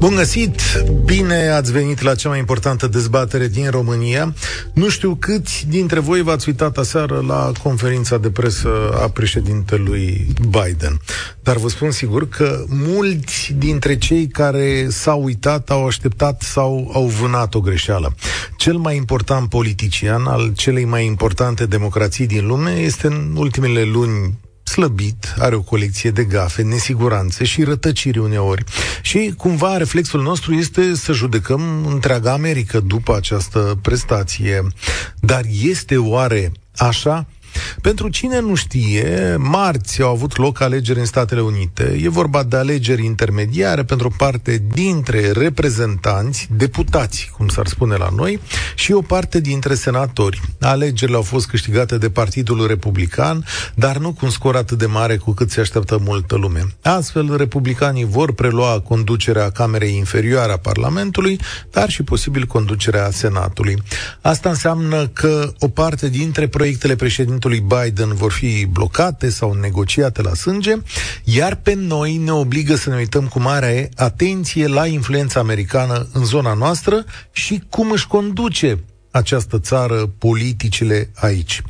Bun găsit! Bine ați venit la cea mai importantă dezbatere din România. Nu știu câți dintre voi v-ați uitat aseară la conferința de presă a președintelui Biden. Dar vă spun sigur că mulți dintre cei care s-au uitat au așteptat sau au vânat o greșeală. Cel mai important politician al celei mai importante democrații din lume este în ultimele luni slăbit, are o colecție de gafe, nesiguranțe și rătăciri uneori. Și cumva reflexul nostru este să judecăm întreaga America după această prestație. Dar este oare așa? Pentru cine nu știe, marți au avut loc alegeri în Statele Unite. E vorba de alegeri intermediare pentru o parte dintre reprezentanți, deputați, cum s-ar spune la noi, și o parte dintre senatori. Alegerile au fost câștigate de Partidul Republican, dar nu cu un scor atât de mare cu cât se așteaptă multă lume. Astfel, republicanii vor prelua conducerea Camerei Inferioare a Parlamentului, dar și posibil conducerea Senatului. Asta înseamnă că o parte dintre proiectele președintelui președintelui Biden vor fi blocate sau negociate la sânge, iar pe noi ne obligă să ne uităm cu mare atenție la influența americană în zona noastră și cum își conduce această țară, politicile aici.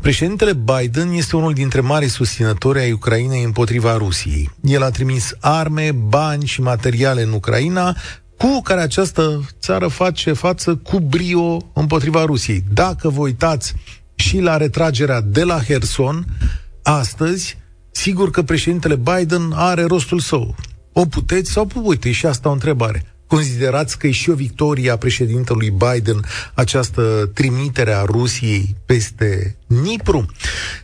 Președintele Biden este unul dintre marii susținători ai Ucrainei împotriva Rusiei. El a trimis arme, bani și materiale în Ucraina, cu care această țară face față cu brio împotriva Rusiei. Dacă vă uitați și la retragerea de la Herson, astăzi, sigur că președintele Biden are rostul său. O puteți sau uite, și asta o întrebare. Considerați că e și o victorie a președintelui Biden această trimitere a Rusiei peste Nipru?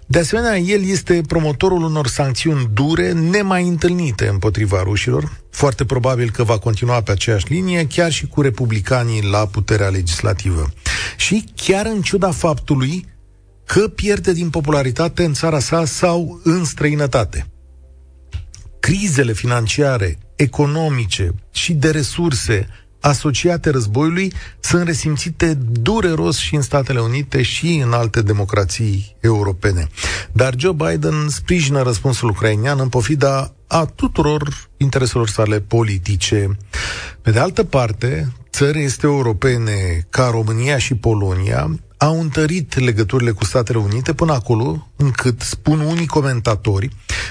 De asemenea, el este promotorul unor sancțiuni dure, nemai întâlnite împotriva rușilor. Foarte probabil că va continua pe aceeași linie, chiar și cu republicanii la puterea legislativă. Și chiar în ciuda faptului că pierde din popularitate în țara sa sau în străinătate. Crizele financiare, economice și de resurse asociate războiului sunt resimțite dureros și în Statele Unite și în alte democrații europene. Dar Joe Biden sprijină răspunsul ucrainean în pofida a tuturor intereselor sale politice. Pe de altă parte, țări este europene ca România și Polonia au întărit legăturile cu Statele Unite până acolo încât, spun unii comentatori,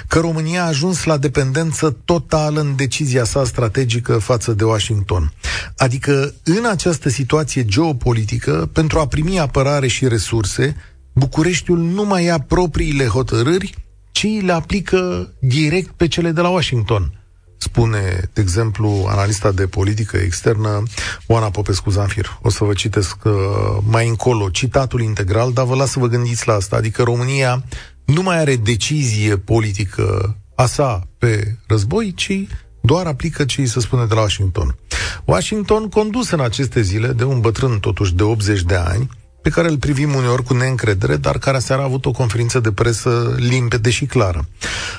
că România a ajuns la dependență totală în decizia sa strategică față de Washington. Adică, în această situație geopolitică, pentru a primi apărare și resurse, Bucureștiul nu mai ia propriile hotărâri, ci le aplică direct pe cele de la Washington – spune, de exemplu, analista de politică externă, Oana Popescu Zanfir. O să vă citesc uh, mai încolo citatul integral, dar vă las să vă gândiți la asta. Adică România nu mai are decizie politică a sa pe război, ci doar aplică ce îi se spune de la Washington. Washington, condus în aceste zile de un bătrân totuși de 80 de ani, pe care îl privim uneori cu neîncredere, dar care aseară a avut o conferință de presă limpede și clară.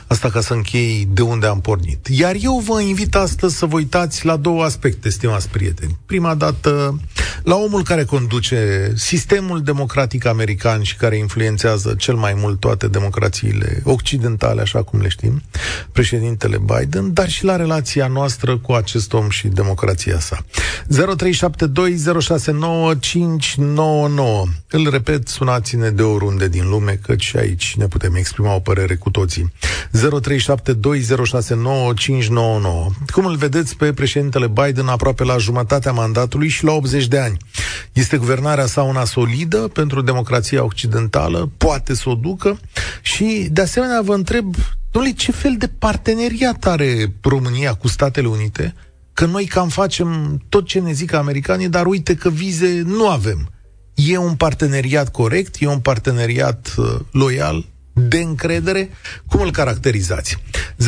Asta ca să închei de unde am pornit. Iar eu vă invit astăzi să vă uitați la două aspecte, stimați prieteni. Prima dată, la omul care conduce sistemul democratic american și care influențează cel mai mult toate democrațiile occidentale, așa cum le știm, președintele Biden, dar și la relația noastră cu acest om și democrația sa. 0372069599 nouă. Îl repet, sunați-ne de oriunde din lume, căci și aici ne putem exprima o părere cu toții. 0372069599. Cum îl vedeți pe președintele Biden aproape la jumătatea mandatului și la 80 de ani? Este guvernarea sa una solidă pentru democrația occidentală? Poate să o ducă? Și, de asemenea, vă întreb, domnule, ce fel de parteneriat are România cu Statele Unite? Că noi cam facem tot ce ne zic americanii, dar uite că vize nu avem. E un parteneriat corect? E un parteneriat uh, loial? de încredere, cum îl caracterizați? 0372069599,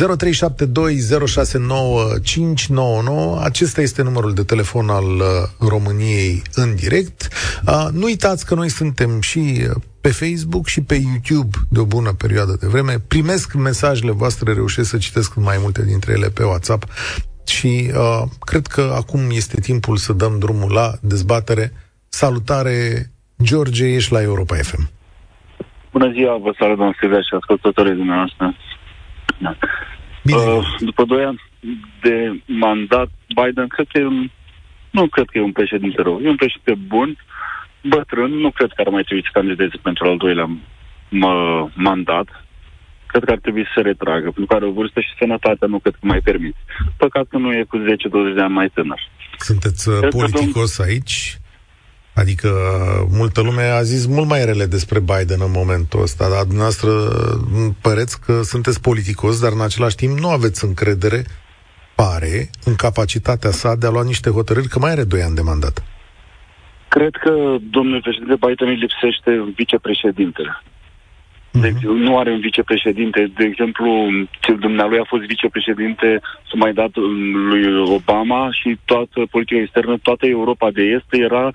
acesta este numărul de telefon al uh, României în direct. Uh, nu uitați că noi suntem și uh, pe Facebook și pe YouTube de o bună perioadă de vreme. Primesc mesajele voastre, reușesc să citesc mai multe dintre ele pe WhatsApp și uh, cred că acum este timpul să dăm drumul la dezbatere Salutare, George, ești la Europa FM. Bună ziua, vă salut, domnul Silvia și ascultătorii dumneavoastră. Da. Bine. Uh, după doi ani de mandat, Biden cred că e un, nu cred că e un președinte rău. E un președinte bun, bătrân, nu cred că ar mai trebui să candideze pentru al doilea mă, mandat. Cred că ar trebui să se retragă, pentru că are o vârstă și sănătatea nu cred că mai permit. Păcat că nu e cu 10-20 de ani mai tânăr. Sunteți uh, Cred că politicos aici? Adică multă lume a zis mult mai rele despre Biden în momentul ăsta, dar dumneavoastră m, păreți că sunteți politicos, dar în același timp nu aveți încredere, pare, în capacitatea sa de a lua niște hotărâri, că mai are doi ani de mandat. Cred că domnul președinte Biden îi lipsește vicepreședintele. De, Mhm. nu are un vicepreședinte. De exemplu, cel dumnealui a fost vicepreședinte, s-a mai dat um, lui Obama și toată politica externă, toată Europa de Est era uh,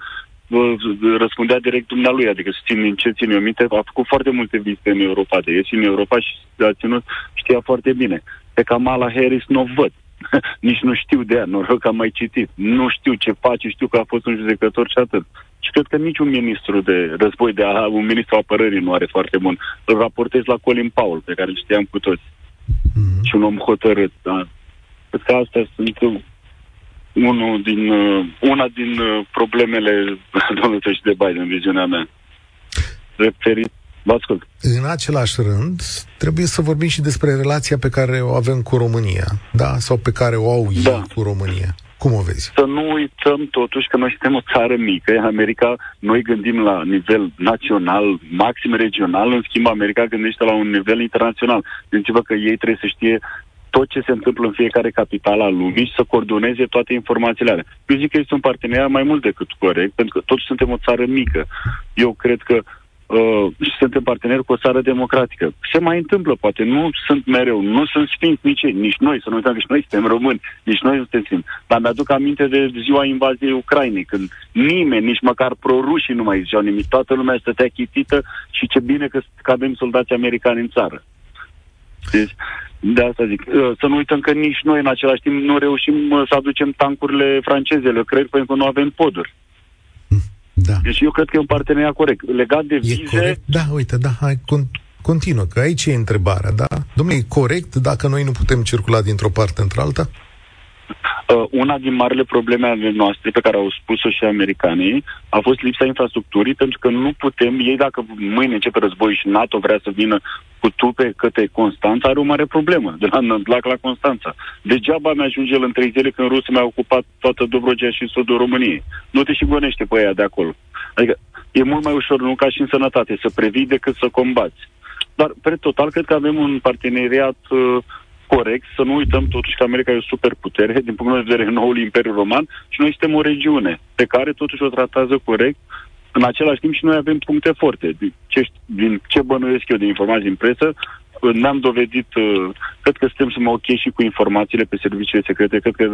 răspundea direct dumnealui, adică să țin din ce ține eu minte, a făcut foarte multe vizite în Europa de Est și în Europa și a ținut, știa foarte bine. Pe Kamala Harris nu o văd. Nici nu știu de ea, noroc că am mai citit. Nu știu ce face, știu că a fost un judecător și atât. Și cred că niciun ministru de război, de a, un ministru apărării nu are foarte bun. Îl raportez la Colin Powell, pe care îl știam cu toți. Mhm. Și un om hotărât, da. Cred că astea sunt uh, unul din, uh, una din uh, problemele domnului președinte Biden, în viziunea mea. Referit, vă ascult. În același rând, trebuie să vorbim și despre relația pe care o avem cu România, da? Sau pe care o au ei Da. cu România. Cum o vezi? Să nu uităm totuși că noi suntem o țară mică. În America noi gândim la nivel național, maxim regional, în schimb America gândește la un nivel internațional. Gândiți-vă că ei trebuie să știe tot ce se întâmplă în fiecare capitală a lumii și să coordoneze toate informațiile alea. Eu zic că este un parteneriat mai mult decât corect, pentru că totuși suntem o țară mică. Eu cred că uh, și suntem parteneri cu o țară democratică. Se mai întâmplă, poate, nu sunt mereu, nu sunt sfinți nici ei, nici noi, să nu uităm că și noi suntem români, nici noi nu suntem sfinți. Dar mi-aduc aminte de ziua invaziei Ucrainei, când nimeni, nici măcar prorușii nu mai ziceau nimic, toată lumea stătea chitită și ce bine că, că avem soldați americani în țară. Deci, de asta zic. Uh, Să nu uităm că nici noi, în același timp, nu reușim uh, să aducem tancurile francezele, cred, pentru că nu avem poduri. Da. Deci eu cred că e un parteneriat corect. Legat de E vize, corect? Da, uite, da, hai, con- continuă, că aici e întrebarea, da? Domnule, e corect dacă noi nu putem circula dintr-o parte într-alta? Uh, una din marile probleme ale noastre, pe care au spus-o și americanii, a fost lipsa infrastructurii, pentru că nu putem, ei dacă mâine începe război și NATO vrea să vină cu trupe către Constanța, are o mare problemă, de la Nădlac la Constanța. Degeaba mi-ajunge el în trei zile când Rusia mi-a ocupat toată Dobrogea și sudul României. Nu te și gonește pe aia de acolo. Adică e mult mai ușor, nu ca și în sănătate, să previi decât să combați. Dar, pe total, cred că avem un parteneriat uh, corect, să nu uităm totuși că America e o superputere, din punct de vedere noul Imperiu Roman, și noi suntem o regiune pe care totuși o tratează corect. În același timp și noi avem puncte forte. Din ce, ș- din ce bănuiesc eu din informații din presă, uh, ne-am dovedit, uh, cred că suntem să ok și cu informațiile pe serviciile secrete, cred că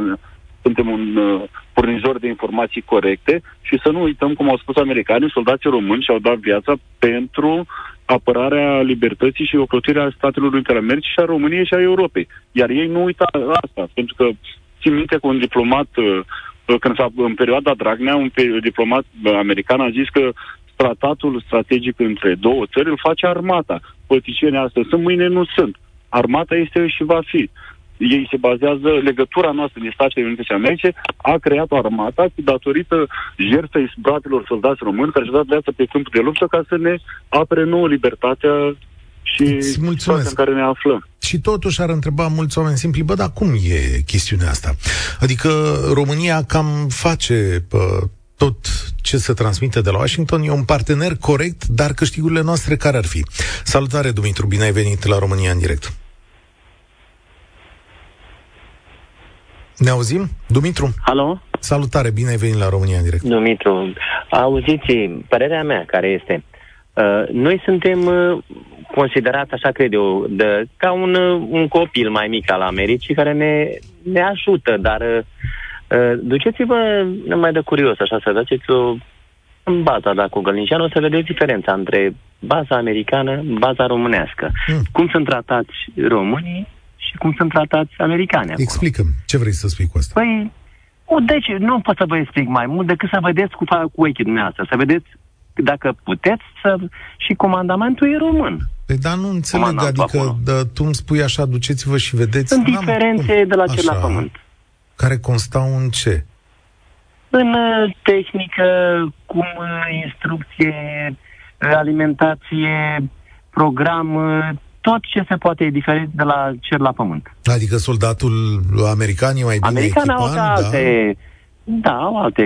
suntem un uh, furnizor de informații corecte și să nu uităm, cum au spus americanii, soldații români și-au dat viața pentru apărarea libertății și ocrotirea Statelor Unite ale Americii și a României și a Europei. Iar ei nu uită asta, pentru că țin minte că un diplomat, uh, uh, când s-a, în perioada Dragnea, un pe- diplomat uh, american a zis că tratatul strategic între două țări îl face armata. Politicienii astăzi sunt, mâine nu sunt. Armata este și va fi. Ei se bazează, legătura noastră din Statele Unite și Americe a creat o armată datorită jertfei bratelor soldați români care și-au dat viața pe câmpul de luptă ca să ne apere nouă libertatea și Îți mulțumesc. situația în care ne aflăm. Și totuși ar întreba mulți oameni simpli, bă, dar cum e chestiunea asta? Adică România cam face pă, tot ce se transmite de la Washington, e un partener corect, dar câștigurile noastre care ar fi? Salutare, Dumitru, bine ai venit la România în direct. Ne auzim? Dumitru? Alo? Salutare, bine ai venit la România în direct. Dumitru, auziți, părerea mea care este, uh, noi suntem uh, considerat, așa cred eu, de, ca un, uh, un copil mai mic al Americii care ne, ne ajută, dar uh, uh, duceți-vă numai de curios, așa, să dați o în baza da, cu Gălnicianu, o să vedeți diferența între baza americană, baza românească. Mm. Cum sunt tratați românii și cum sunt tratați americanii acolo. Explică ce vrei să spui cu asta? Păi, o, deci nu pot să vă explic mai mult decât să vedeți cu, fa- cu ochii dumneavoastră, să vedeți dacă puteți să... Și comandamentul e român. Păi da, nu înțeleg, adică da, tu îmi spui așa, duceți-vă și vedeți... Sunt diferențe de la cer la pământ. Care constau în ce? În uh, tehnică, cum uh, instrucție, uh, alimentație, program, tot ce se poate e diferit de la cer la pământ. Adică soldatul american e mai bine Americanii au da? alte, da, au alte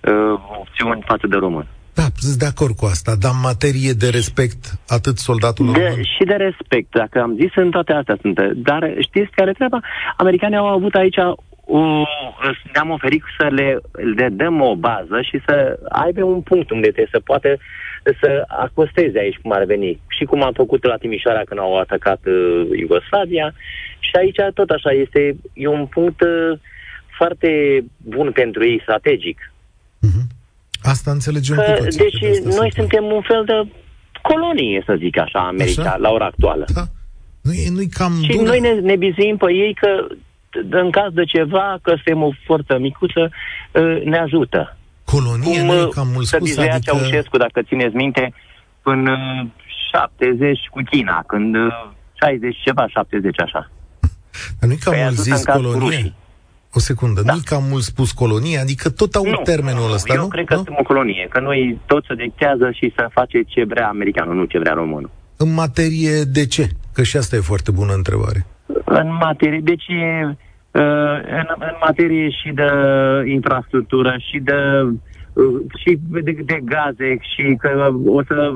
uh, opțiuni față de român. Da, sunt de acord cu asta, dar în materie de respect, atât soldatul de, român... Și de respect, dacă am zis, în toate astea sunt. Dar știți care treaba? Americanii au avut aici o, ne-am oferit să le, le dăm o bază și să aibă un punct unde trebuie să poată să acosteze aici cum ar veni. Și cum am făcut la Timișoara când au atacat uh, Iugoslavia. Și aici tot așa este, e un punct uh, foarte bun pentru ei, strategic. Uh-huh. Asta înțelegem că, cu toții. Deci de noi suntem un fel de colonie, să zic așa, America, așa? la ora actuală. Da. Nu-i, nu-i cam și bună. noi ne, ne bizuim pe ei că în caz de ceva, că suntem o forță micuță, ă, ne ajută. Colonie, Cum, nu cam mult spus, adică... Ceaușescu, dacă țineți minte, până 70 cu China, când 60 ceva, 70 așa. Dar nu-i cam mult zis colonie? O secundă, da. nu-i cam mult spus colonie? Adică tot au nu, termenul ăsta, eu nu? Eu cred că nu? suntem o colonie, că noi tot se dictează și să face ce vrea americanul, nu ce vrea românul. În materie de ce? Că și asta e foarte bună întrebare. În materie, deci în, în materie și de infrastructură și de și de, de gaze și că o să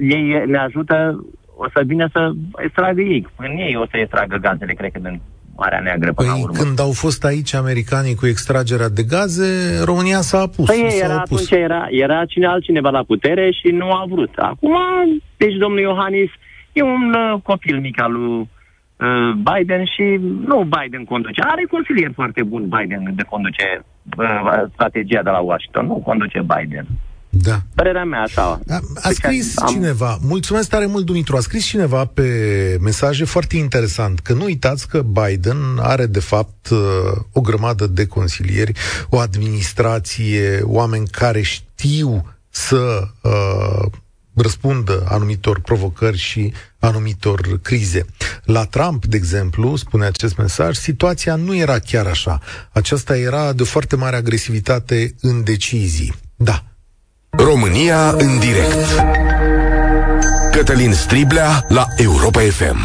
ei ne ajută, o să vină să extragă ei. În ei o să extragă gazele, cred că din Marea Neagră până păi, la urmă. când au fost aici americanii cu extragerea de gaze, România s-a apus. Păi era, opus. atunci era, era cine altcineva la putere și nu a vrut. Acum, deci domnul Iohannis e un uh, copil mic al lui Uh, Biden și nu Biden conduce. Are consilier foarte bun Biden de conduce uh, strategia de la Washington. Nu conduce Biden. Da. Părerea mea așa. A, a scris am... cineva, mulțumesc tare mult, Dumitru, a scris cineva pe mesaje foarte interesant, că nu uitați că Biden are de fapt uh, o grămadă de consilieri, o administrație, oameni care știu să uh, răspundă anumitor provocări și anumitor crize. La Trump, de exemplu, spune acest mesaj, situația nu era chiar așa. Aceasta era de foarte mare agresivitate în decizii. Da. România în direct. Cătălin Striblea la Europa FM.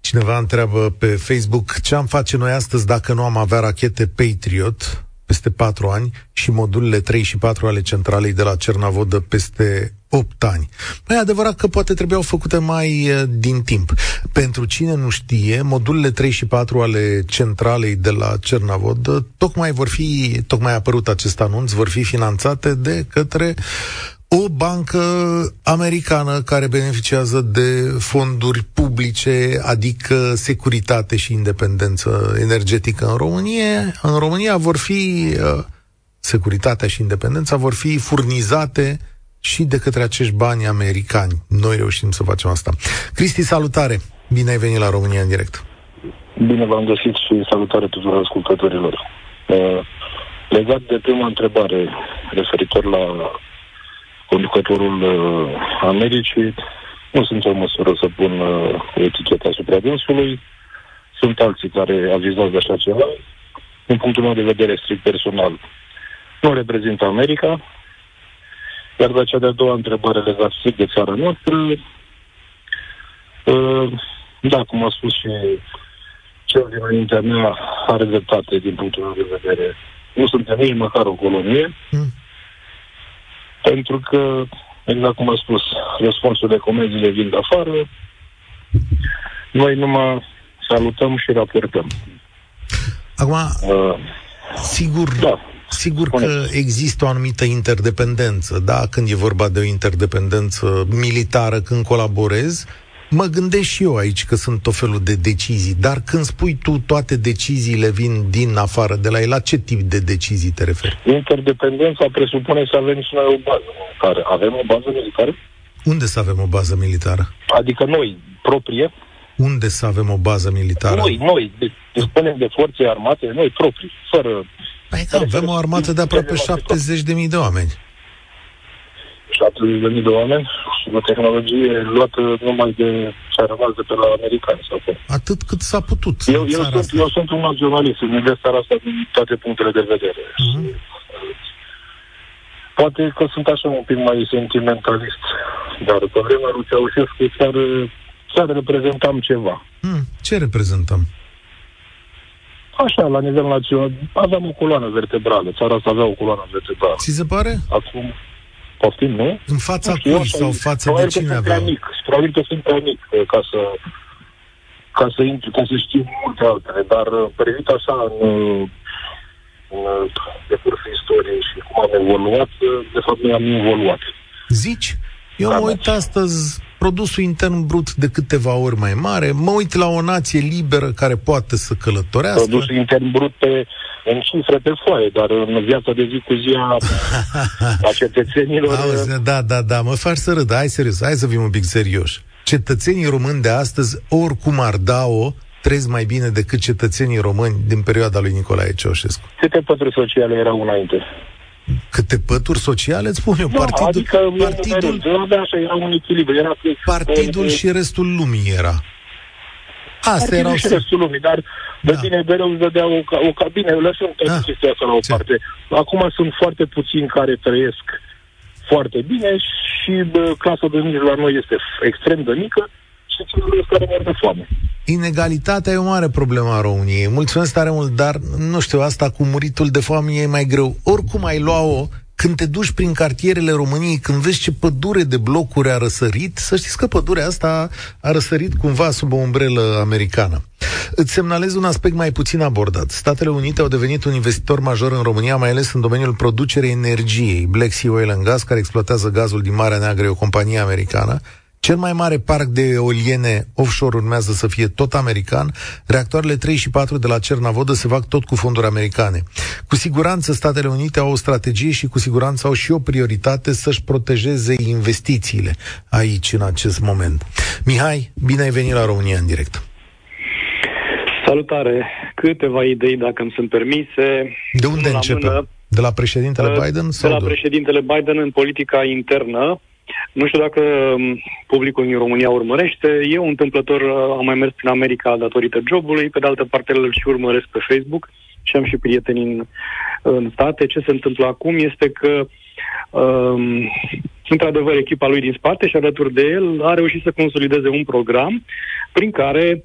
Cineva întreabă pe Facebook ce am face noi astăzi dacă nu am avea rachete Patriot peste 4 ani și modulele 3 și 4 ale centralei de la Cernavodă peste 8 ani. Mai e adevărat că poate trebuiau făcute mai uh, din timp. Pentru cine nu știe, modulele 3 și 4 ale centralei de la Cernavodă tocmai vor fi, tocmai a apărut acest anunț, vor fi finanțate de către o bancă americană care beneficiază de fonduri publice, adică securitate și independență energetică în România. În România vor fi uh, securitatea și independența vor fi furnizate și de către acești bani americani. Noi reușim să facem asta. Cristi, salutare! Bine ai venit la România în direct. Bine v-am găsit și salutare tuturor ascultătorilor. Uh, legat de prima întrebare referitor la conducătorul uh, Americii, nu sunt o măsură să pun uh, eticheta asupra dânsului. Sunt alții care avizați de așa ceva. Din punctul meu de vedere strict personal, nu reprezintă America, iar de cea de-a doua întrebare legată strict de țara noastră, uh, da, cum a spus și cel dinaintea mea, are dreptate din punctul meu de vedere. Nu suntem nici măcar o colonie, mm. Pentru că, exact cum a spus, răspunsurile comediile vin de afară, noi numai salutăm și raportăm. Acum, uh, sigur, da. Sigur că există o anumită interdependență, da? Când e vorba de o interdependență militară, când colaborez, mă gândesc și eu aici că sunt tot felul de decizii, dar când spui tu toate deciziile vin din afară de la ei, la ce tip de decizii te referi? Interdependența presupune să avem și noi o bază militară. Avem o bază militară? Unde să avem o bază militară? Adică noi, proprie. Unde să avem o bază militară? Noi, noi, dispunem de forțe armate, noi proprii, fără Păi că avem o armată de aproape 70.000 de oameni. 70 de mii de oameni și o tehnologie luată numai de ce a rămas de pe la americani sau cum. Atât cât s-a putut. Eu, eu, sunt, eu sunt un naționalist, îmi gândesc țara asta din toate punctele de vedere. Uh-huh. Poate că sunt așa un pic mai sentimentalist, dar pe vremea lui Ceaușescu chiar, chiar reprezentam ceva. Hmm, ce reprezentăm? Așa, la nivel național, aveam o coloană vertebrală. Țara asta avea o coloană vertebrală. Ți se pare? Acum, poftim, nu? În fața cui așa, sau față de cine avea? Prea mic. Probabil că sunt prea mic ca să ca să, intru, ca să știu multe altele, dar uh, privit așa în, uh, în uh, decursul istoriei și cum am evoluat, de fapt noi am evoluat. Zici? Eu mă uit astăzi produsul intern brut de câteva ori mai mare, mă uit la o nație liberă care poate să călătorească. Produsul intern brut pe, în cifre pe foaie, dar în viața de zi cu zi a, a cetățenilor... Auzi, da, da, da, mă faci să râd, hai serios, hai să fim un pic serioși. Cetățenii români de astăzi, oricum ar da-o, trăiesc mai bine decât cetățenii români din perioada lui Nicolae Ceaușescu. Câte pături sociale erau înainte? Câte pături sociale, îți spun eu, da, partidul, adică partidul, eu așa era un echilibru. Era partidul și restul lumii era. Asta erau și restul lumii, dar de da. bine mereu îți dădea o, o cabine, lăsăm toată da. chestia asta la o Ce? parte. Acum sunt foarte puțini care trăiesc foarte bine și bă, clasa de mijloc la noi este extrem de mică și celor care merg de foame. Inegalitatea e o mare problemă a României. Mulțumesc tare mult, dar nu știu, asta cu muritul de foame e mai greu. Oricum ai lua-o, când te duci prin cartierele României, când vezi ce pădure de blocuri a răsărit, să știți că pădurea asta a răsărit cumva sub o umbrelă americană. Îți semnalez un aspect mai puțin abordat. Statele Unite au devenit un investitor major în România, mai ales în domeniul producerii energiei. Black Sea Oil and Gas, care exploatează gazul din Marea Neagră, e o companie americană. Cel mai mare parc de eoliene offshore urmează să fie tot american. Reactoarele 3 și 4 de la Cernavodă se fac tot cu fonduri americane. Cu siguranță Statele Unite au o strategie și cu siguranță au și o prioritate să-și protejeze investițiile aici, în acest moment. Mihai, bine ai venit la România în direct. Salutare! Câteva idei, dacă îmi sunt permise. De unde începem? Mână, de la președintele Biden? Sau de la președintele Biden în politica internă. Nu știu dacă um, publicul din România urmărește. Eu, întâmplător, uh, am mai mers prin America datorită jobului, pe de altă parte îl și urmăresc pe Facebook și am și prieteni în, în state. Ce se întâmplă acum este că um, într-adevăr, echipa lui din spate și alături de el a reușit să consolideze un program prin care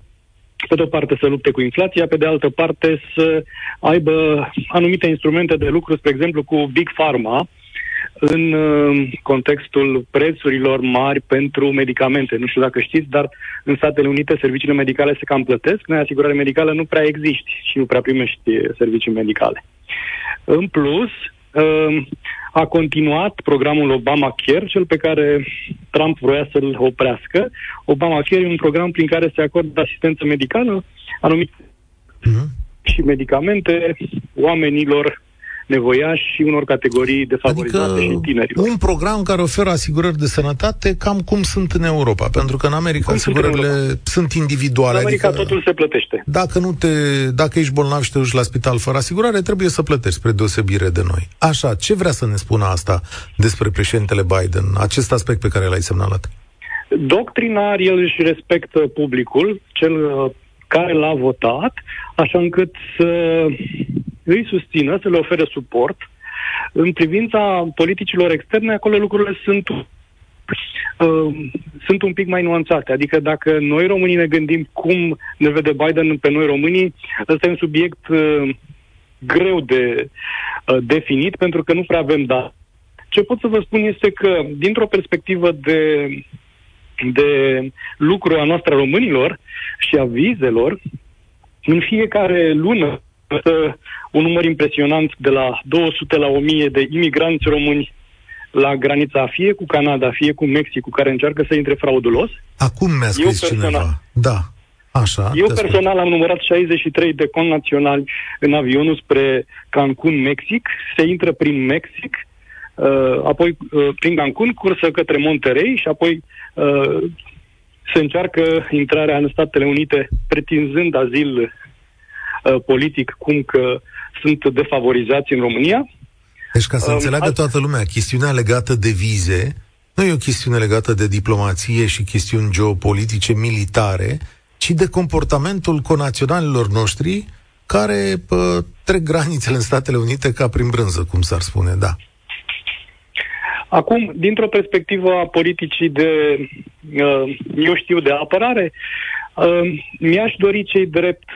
pe de o parte să lupte cu inflația, pe de altă parte să aibă anumite instrumente de lucru, spre exemplu cu Big Pharma, în uh, contextul prețurilor mari pentru medicamente. Nu știu dacă știți, dar în Statele Unite serviciile medicale se cam plătesc, noi asigurare medicală nu prea există și nu prea primești servicii medicale. În plus, uh, a continuat programul Obamacare, cel pe care Trump vroia să-l oprească. Obamacare e un program prin care se acordă asistență medicală anumite uh-huh. și medicamente oamenilor nevoiași și unor categorii defavorizate adică și tinerilor. un program care oferă asigurări de sănătate cam cum sunt în Europa, pentru că în America cum asigurările sunt, sunt individuale. În America adică totul se plătește. Dacă, nu te, dacă ești bolnav și te duci la spital fără asigurare, trebuie să plătești, spre deosebire de noi. Așa, ce vrea să ne spună asta despre președintele Biden, acest aspect pe care l-ai semnalat? Doctrinar, el își respectă publicul, cel uh, care l-a votat, așa încât să îi susțină, să le ofere suport. În privința politicilor externe, acolo lucrurile sunt Uh, sunt un pic mai nuanțate. Adică dacă noi românii ne gândim cum ne vede Biden pe noi românii, ăsta e un subiect uh, greu de uh, definit pentru că nu prea avem da. Ce pot să vă spun este că, dintr-o perspectivă de, de lucru a noastră a românilor și a vizelor, în fiecare lună un număr impresionant de la 200 la 1000 de imigranți români la granița fie cu Canada, fie cu Mexic, cu care încearcă să intre fraudulos. Acum mi-a scris Eu personal, cineva. Da. Așa, Eu personal am numărat 63 de connaționali în avionul spre Cancun, Mexic. Se intră prin Mexic, uh, apoi uh, prin Cancun, cursă către Monterey și apoi uh, se încearcă intrarea în Statele Unite pretinzând azil Uh, politic cum că sunt defavorizați în România. Deci ca să um, înțeleagă toată lumea, chestiunea legată de vize nu e o chestiune legată de diplomație și chestiuni geopolitice, militare, ci de comportamentul conaționalilor noștri care pă, trec granițele în Statele Unite ca prin brânză, cum s-ar spune, da. Acum, dintr-o perspectivă a politicii de, uh, eu știu, de apărare, uh, mi-aș dori cei drept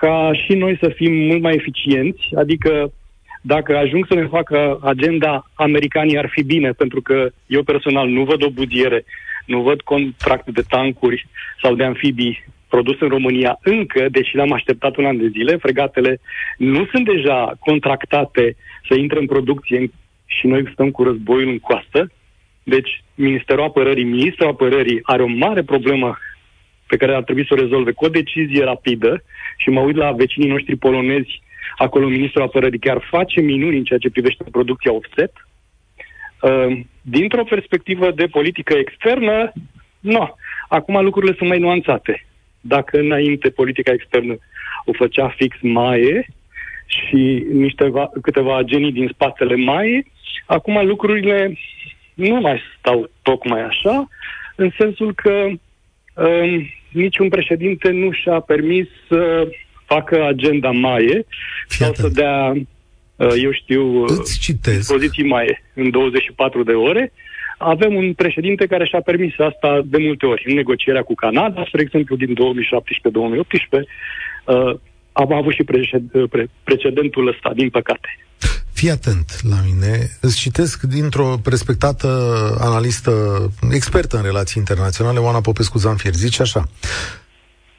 ca și noi să fim mult mai eficienți, adică dacă ajung să ne facă agenda americanii ar fi bine, pentru că eu personal nu văd o budiere, nu văd contracte de tancuri sau de amfibii produs în România încă, deși l-am așteptat un an de zile, fregatele nu sunt deja contractate să intre în producție și noi stăm cu războiul în coastă. Deci, Ministerul Apărării, Ministrul Apărării are o mare problemă pe care ar trebui să o rezolve cu o decizie rapidă și mă uit la vecinii noștri polonezi, acolo Ministrul Apărării chiar face minuni în ceea ce privește producția offset. Uh, dintr-o perspectivă de politică externă, nu. Acum lucrurile sunt mai nuanțate. Dacă înainte politica externă o făcea fix Maie și niște va, câteva genii din spatele Maie, acum lucrurile nu mai stau tocmai așa, în sensul că um, niciun președinte nu și-a permis să facă agenda Maie sau să dea, uh, eu știu, poziții Maie în 24 de ore. Avem un președinte care și-a permis asta de multe ori. În negocierea cu Canada, spre exemplu, din 2017-2018, uh, am avut și precedentul ăsta, din păcate. Fii atent la mine. Îți citesc dintr-o respectată analistă, expertă în relații internaționale, Oana Popescu Zanfier. Zice așa.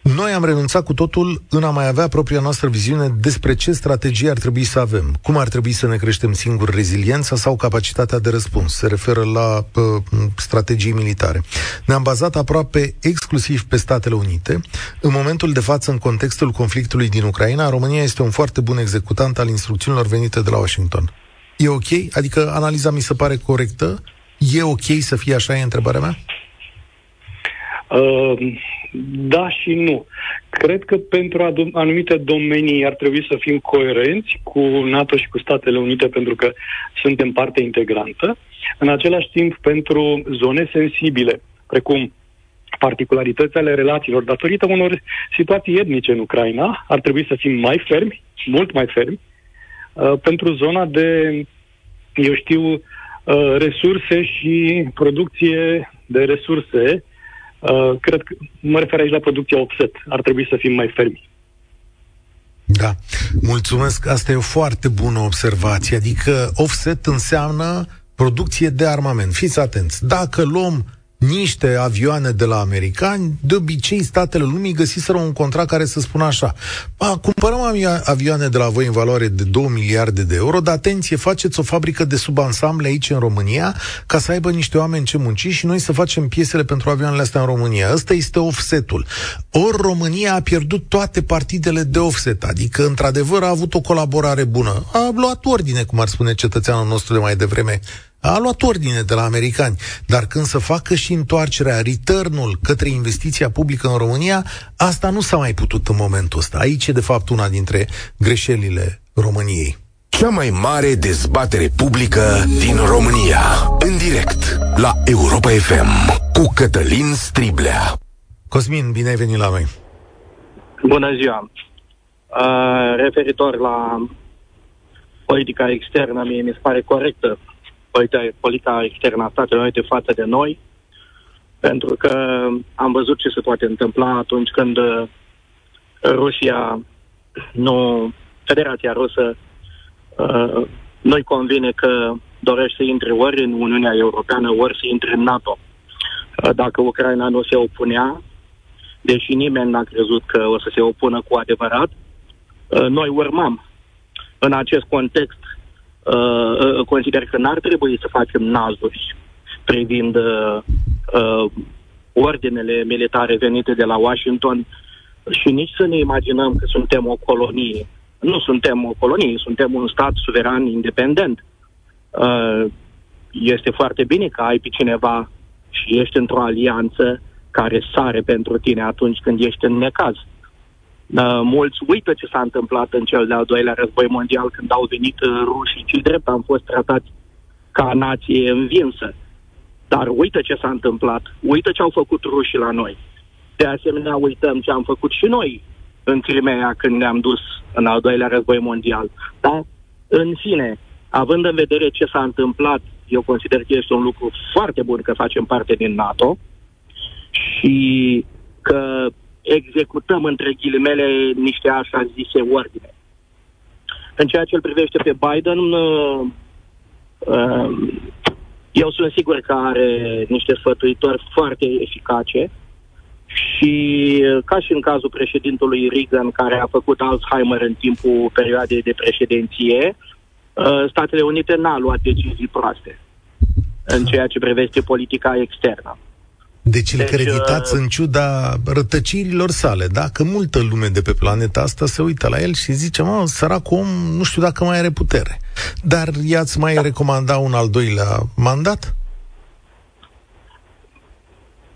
Noi am renunțat cu totul în a mai avea propria noastră viziune despre ce strategie ar trebui să avem, cum ar trebui să ne creștem singur reziliența sau capacitatea de răspuns. Se referă la uh, strategii militare. Ne-am bazat aproape exclusiv pe Statele Unite. În momentul de față, în contextul conflictului din Ucraina, România este un foarte bun executant al instrucțiunilor venite de la Washington. E ok? Adică analiza mi se pare corectă? E ok să fie așa, e întrebarea mea? Uh, da și nu. Cred că pentru anumite domenii ar trebui să fim coerenți cu NATO și cu Statele Unite pentru că suntem parte integrantă. În același timp, pentru zone sensibile, precum particularități ale relațiilor, datorită unor situații etnice în Ucraina, ar trebui să fim mai fermi, mult mai fermi, uh, pentru zona de, eu știu, uh, resurse și producție de resurse Uh, cred că mă refer aici la producția offset. Ar trebui să fim mai fermi. Da, mulțumesc. Asta e o foarte bună observație. Adică offset înseamnă producție de armament. Fiți atenți. Dacă luăm niște avioane de la americani, de obicei statele lumii găsiseră un contract care să spună așa, a, cumpărăm avioane de la voi în valoare de 2 miliarde de euro, dar atenție, faceți o fabrică de subansamble aici în România ca să aibă niște oameni ce munci și noi să facem piesele pentru avioanele astea în România. Ăsta este offsetul. Ori România a pierdut toate partidele de offset, adică într-adevăr a avut o colaborare bună. A luat ordine, cum ar spune cetățeanul nostru de mai devreme, a luat ordine de la americani, dar când să facă și întoarcerea, returnul către investiția publică în România, asta nu s-a mai putut în momentul ăsta. Aici e, de fapt, una dintre greșelile României. Cea mai mare dezbatere publică din România. În direct la Europa FM cu Cătălin Striblea. Cosmin, bine ai venit la noi. Bună ziua. Uh, referitor la politica externă, mie mi se pare corectă politica externă a Statelor Unite față de noi, pentru că am văzut ce se poate întâmpla atunci când uh, Rusia nu, Federația Rusă uh, nu-i convine că dorește să intre ori în Uniunea Europeană, ori să intre în NATO. Uh, dacă Ucraina nu se opunea, deși nimeni n-a crezut că o să se opună cu adevărat, uh, noi urmăm. În acest context, uh, consider că n-ar trebui să facem nazuri privind uh, uh, ordinele militare venite de la Washington și nici să ne imaginăm că suntem o colonie. Nu suntem o colonie, suntem un stat suveran independent. Uh, este foarte bine că ai pe cineva și ești într-o alianță care sare pentru tine atunci când ești în necaz. Uh, Uh, mulți uită ce s-a întâmplat în cel de-al doilea război mondial când au venit uh, rușii, ci drept am fost tratați ca nație învinsă. Dar uită ce s-a întâmplat, uită ce au făcut rușii la noi. De asemenea, uităm ce am făcut și noi în Crimea când ne-am dus în al doilea război mondial. Dar, în fine, având în vedere ce s-a întâmplat, eu consider că este un lucru foarte bun că facem parte din NATO și că executăm, între ghilimele, niște așa zise ordine. În ceea ce îl privește pe Biden, uh, uh, eu sunt sigur că are niște sfătuitori foarte eficace și uh, ca și în cazul președintului Reagan, care a făcut Alzheimer în timpul perioadei de președinție, Statele Unite n-a luat decizii proaste în ceea ce privește politica externă. Deci îl deci, creditați uh... în ciuda rătăcirilor sale, da? Că multă lume de pe planeta asta se uită la el și zice, mă, săracul om, nu știu dacă mai are putere. Dar i-ați mai da. recomanda un al doilea mandat?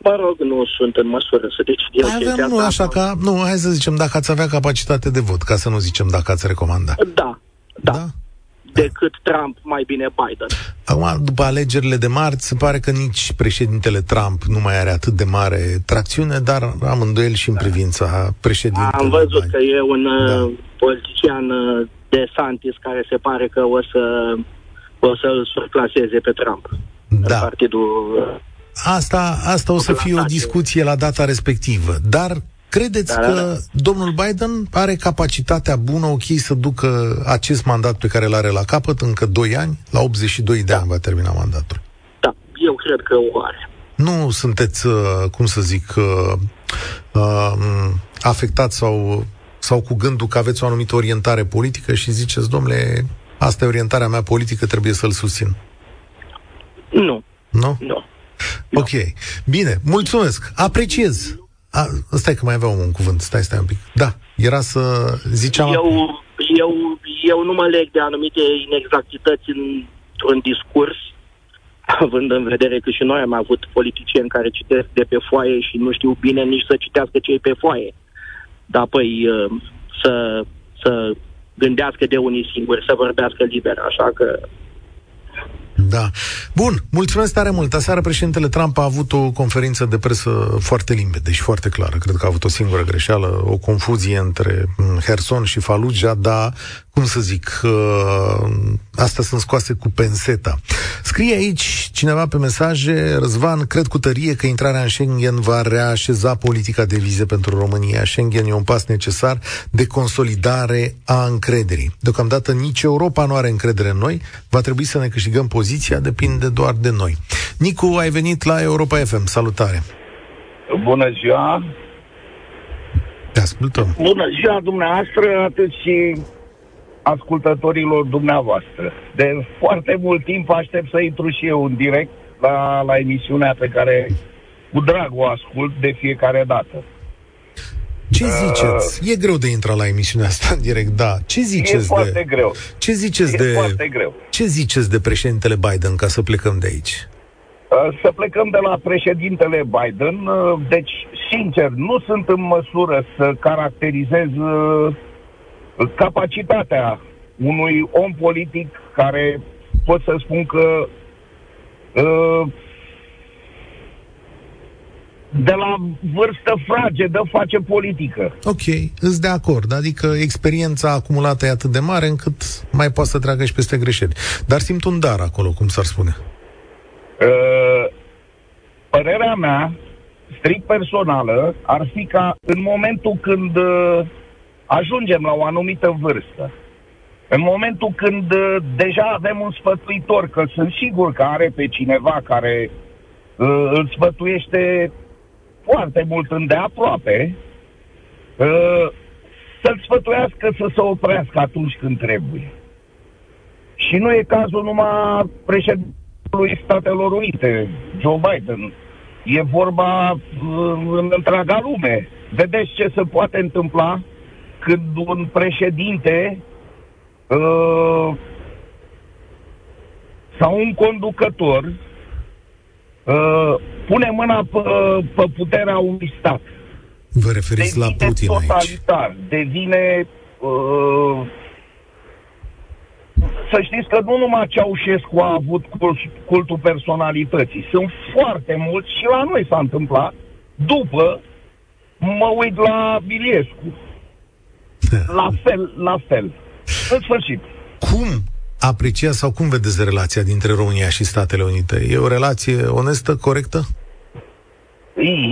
Mă rog, nu sunt în măsură să decid eu Avem, nu, așa ca, nu, hai să zicem, dacă ați avea capacitate de vot, ca să nu zicem dacă ați recomanda. Da, da. da? Decât Trump, mai bine Biden. Acum, după alegerile de marți, se pare că nici președintele Trump nu mai are atât de mare tracțiune, dar am îndoiel și în privința președintelui. Am văzut că e un da. Uh, politician uh, de Santis care se pare că o să o să îl surclaseze pe Trump. Da. În partidul uh, Asta, asta o să fie o discuție la data respectivă. Dar Credeți da, că da, da. domnul Biden are capacitatea bună, ok, să ducă acest mandat pe care îl are la capăt încă 2 ani? La 82 de da. ani va termina mandatul. Da, eu cred că o are. Nu sunteți, uh, cum să zic, uh, uh, afectați sau, sau cu gândul că aveți o anumită orientare politică și ziceți, domnule, asta e orientarea mea politică, trebuie să-l susțin. Nu. Nu? Nu. Ok. Bine, mulțumesc. Apreciez. A, stai că mai aveam un cuvânt, stai, stai un pic. Da, era să ziceam... Eu, eu, eu nu mă leg de anumite inexactități într-un discurs, având în vedere că și noi am avut politicieni care citesc de pe foaie și nu știu bine nici să citească ce pe foaie. Dar, păi, uh, să, să gândească de unii singuri, să vorbească liber, așa că da. Bun, mulțumesc tare mult. Aseară președintele Trump a avut o conferință de presă foarte limpede și foarte clară. Cred că a avut o singură greșeală, o confuzie între Herson și Fallujah, dar cum să zic, uh, astea sunt scoase cu penseta. Scrie aici cineva pe mesaje, Răzvan, cred cu tărie că intrarea în Schengen va reașeza politica de vize pentru România. Schengen e un pas necesar de consolidare a încrederii. Deocamdată nici Europa nu are încredere în noi, va trebui să ne câștigăm poziția, depinde doar de noi. Nicu, ai venit la Europa FM, salutare! Bună ziua! Te ascultăm! Bună ziua dumneavoastră, atât și ascultătorilor dumneavoastră. De foarte mult timp aștept să intru și eu în direct la, la emisiunea pe care cu drag o ascult de fiecare dată. Ce ziceți? Uh, e greu de intra la emisiunea asta în direct, da. Ce ziceți e foarte de... greu. Ce ziceți e de... foarte greu. Ce ziceți de președintele Biden ca să plecăm de aici? Uh, să plecăm de la președintele Biden. Uh, deci, sincer, nu sunt în măsură să caracterizez uh, capacitatea unui om politic care pot să spun că uh, de la vârstă fragedă face politică. Ok, îți de acord. Adică experiența acumulată e atât de mare încât mai poate să treacă și peste greșeli. Dar simt un dar acolo, cum s-ar spune. Uh, părerea mea, strict personală, ar fi ca în momentul când uh, ajungem la o anumită vârstă, în momentul când uh, deja avem un sfătuitor, că sunt sigur că are pe cineva care uh, îl sfătuiește foarte mult îndeaproape, uh, să-l sfătuiască să se oprească atunci când trebuie. Și nu e cazul numai președintelui Statelor Unite, Joe Biden. E vorba uh, în întreaga lume. Vedeți ce se poate întâmpla când un președinte uh, sau un conducător uh, pune mâna pe, pe puterea unui stat. Vă referiți devine la Putin totalitar, aici. devine uh, să știți că nu numai Ceaușescu a avut cultul personalității. Sunt foarte mulți și la noi s-a întâmplat. După, mă uit la Biliescu. La fel, la fel. În sfârșit. Cum apreciați sau cum vedeți relația dintre România și Statele Unite? E o relație onestă, corectă?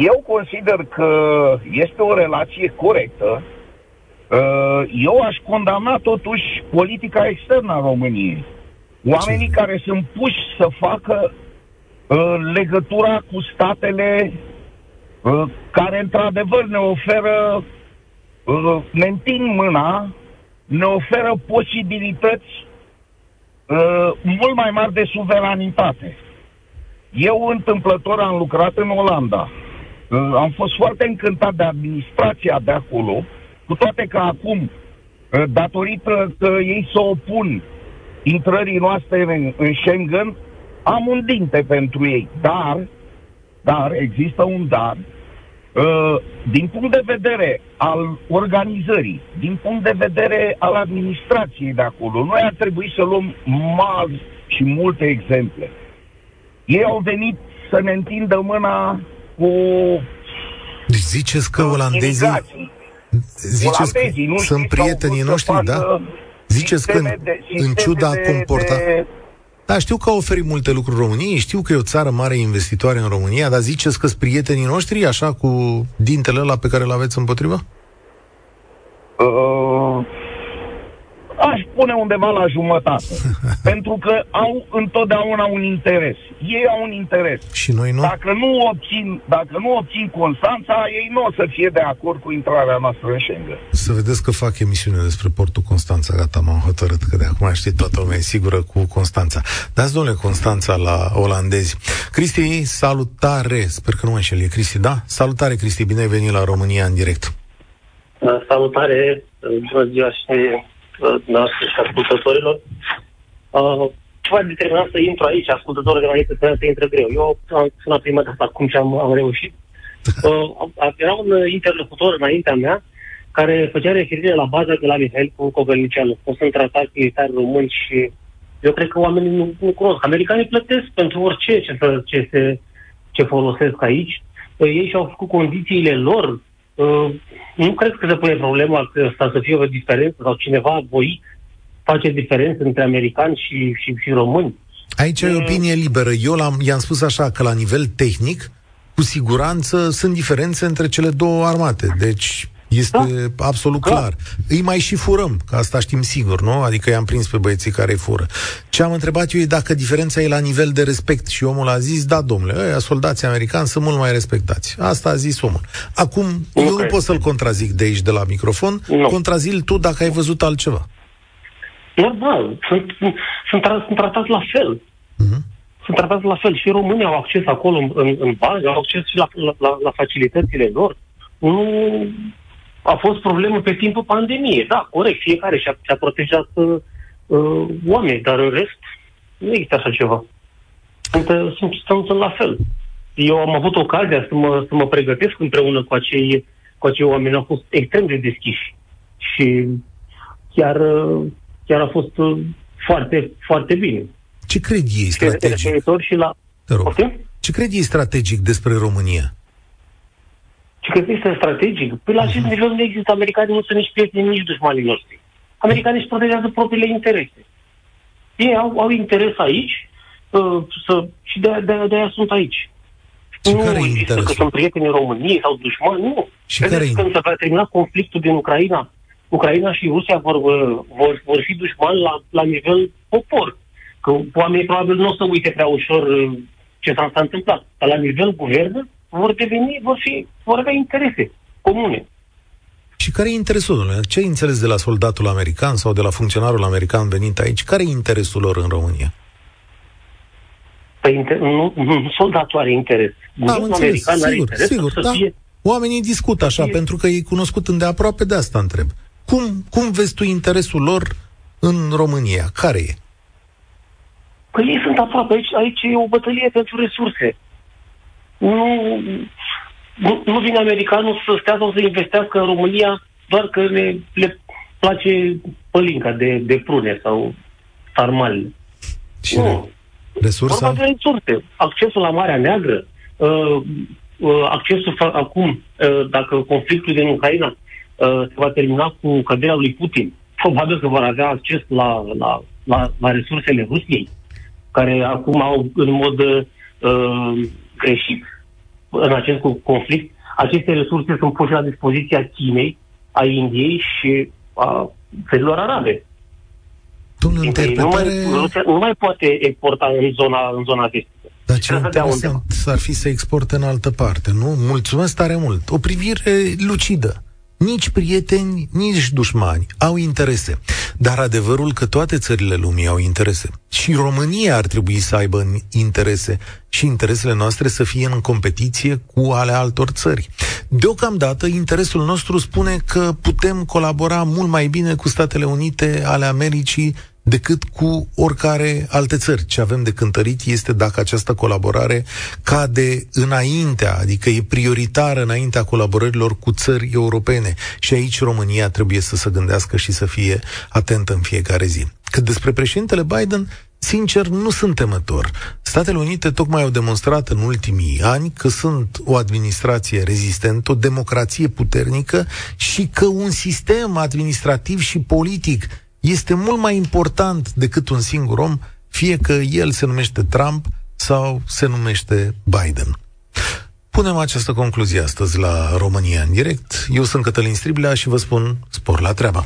Eu consider că este o relație corectă. Uh, eu aș condamna totuși politica externă a României. Oamenii Ce? care sunt puși să facă uh, legătura cu statele uh, care într-adevăr ne oferă, ne întind mâna, ne oferă posibilități mult mai mari de suveranitate. Eu întâmplător am lucrat în Olanda. Am fost foarte încântat de administrația de acolo, cu toate că acum, datorită că ei se opun intrării noastre în, în Schengen, am un dinte pentru ei. Dar, dar, există un dar, din punct de vedere al organizării, din punct de vedere al administrației de acolo, noi ar trebui să luăm mari și multe exemple. Ei au venit să ne întindă mâna cu... Deci ziceți că olandezii... Ziceți că nu sunt prietenii noștri, da? Ziceți că în, în ciuda comporta... Da, știu că au oferit multe lucruri României, știu că e o țară mare investitoare în România, dar ziceți că sunt prietenii noștri, așa, cu dintele ăla pe care îl aveți împotriva? Uh, aș pune undeva la jumătate. pentru că au întotdeauna un interes. Ei au un interes. Și noi nu? Dacă nu obțin, dacă nu obțin Constanța, ei nu o să fie de acord cu intrarea noastră în Schengen. Să vedeți că fac emisiune despre portul Constanța. Gata, m-am hotărât că de acum știi toată lumea e sigură cu Constanța. Dați, domnule, Constanța la olandezi. Cristi, salutare! Sper că nu mă înșel. E Cristi, da? Salutare, Cristi, bine ai venit la România în direct. Salutare, bună ziua și noastre și ascultătorilor. Uh, ce m-a determinat să intru aici, ascultătorii de mai să, să intre greu. Eu am sunat prima dată acum ce am, am reușit. Uh, era un interlocutor înaintea mea care făcea referire la baza de la Mihail cu Cogălnicianu. O să tratați militari români și eu cred că oamenii nu, nu cunosc. Americanii plătesc pentru orice ce, să, ce, se, ce folosesc aici. Uh, ei și-au făcut condițiile lor Uh, nu cred că se pune problema că asta să fie o diferență sau cineva voi face diferență între americani și, și, și români. Aici e opinie liberă. Eu l-am, i-am spus așa că la nivel tehnic, cu siguranță sunt diferențe între cele două armate. Deci este da. absolut da. clar. Îi mai și furăm, că asta știm sigur, nu? Adică i-am prins pe băieții care îi fură. Ce am întrebat eu e dacă diferența e la nivel de respect și omul a zis, da, domnule, ăia soldații americani sunt mult mai respectați. Asta a zis omul. Acum, nu eu nu pot să-l contrazic de aici, de la microfon, nu. contrazil tu dacă ai văzut altceva. Normal, sunt, sunt, sunt tratați la fel. Uh-huh. Sunt tratați la fel. Și românii au acces acolo în, în, în bază, au acces și la, la, la, la facilitățile lor. Nu, a fost problemă pe timpul pandemiei. Da, corect, fiecare și-a, și-a protejat uh, uh, oamenii, dar în rest nu există așa ceva. Sunt, uh, sunt, sunt, sunt la fel. Eu am avut ocazia să mă, să mă pregătesc împreună cu acei, cu acei oameni. Au fost extrem de deschiși. Și chiar, uh, chiar a fost uh, foarte, foarte bine. Ce cred ei strategic? Și la... Ce cred ei strategic despre România? Și că este strategic. Păi la acest nivel nu există americani, nu sunt nici prieteni, nici dușmanii noștri. Americanii își protejează propriile interese. Ei au, au interes aici uh, să, și de, de, de aia sunt aici. Și nu care există interesul? că sunt prieteni României sau dușmani, nu. Și care când se va termina conflictul din Ucraina, Ucraina și Rusia vor, vor, vor fi dușmani la, la nivel popor. Că oamenii probabil nu o să uite prea ușor uh, ce s-a întâmplat. Dar la nivel guvern, vor deveni, vor, fi, vor avea interese comune. Și care e interesul, domnule? Ce ai înțeles de la soldatul american sau de la funcționarul american venit aici? Care e interesul lor în România? Păi inter- nu, nu soldatul are interes. Da, am înțeles, american sigur, are interes sigur, să da. fie... Oamenii discută așa, fie... pentru că e cunoscut îndeaproape, de asta întreb. Cum, cum vezi tu interesul lor în România? Care e? Păi ei sunt aproape. Aici, aici e o bătălie pentru resurse nu, nu, nu vine americanul să stea sau să investească în România doar că ne, le place pălinca de, de prune sau sarmalele. Și nu. Resursa? Vorba de resurse. Accesul la Marea Neagră, uh, uh, accesul fa- acum, uh, dacă conflictul din Ucraina uh, se va termina cu căderea lui Putin, probabil că vor avea acces la, la, la, la resursele Rusiei, care acum au în mod uh, greșit în acest conflict. Aceste resurse sunt puse la dispoziția Chinei, a Indiei și a țărilor arabe. Domnule, interpretare... Nu mai, nu, nu mai poate exporta în zona, în zona vestică. Dar ce interesant ar fi să exporte în altă parte, nu? Mulțumesc tare mult. O privire lucidă nici prieteni, nici dușmani au interese. Dar adevărul că toate țările lumii au interese. Și România ar trebui să aibă interese și interesele noastre să fie în competiție cu ale altor țări. Deocamdată, interesul nostru spune că putem colabora mult mai bine cu Statele Unite ale Americii decât cu oricare alte țări. Ce avem de cântărit este dacă această colaborare cade înaintea, adică e prioritară înaintea colaborărilor cu țări europene. Și aici România trebuie să se gândească și să fie atentă în fiecare zi. Cât despre președintele Biden, Sincer, nu sunt temător. Statele Unite tocmai au demonstrat în ultimii ani că sunt o administrație rezistentă, o democrație puternică și că un sistem administrativ și politic este mult mai important decât un singur om, fie că el se numește Trump sau se numește Biden. Punem această concluzie astăzi la România în direct. Eu sunt Cătălin Striblea și vă spun spor la treaba.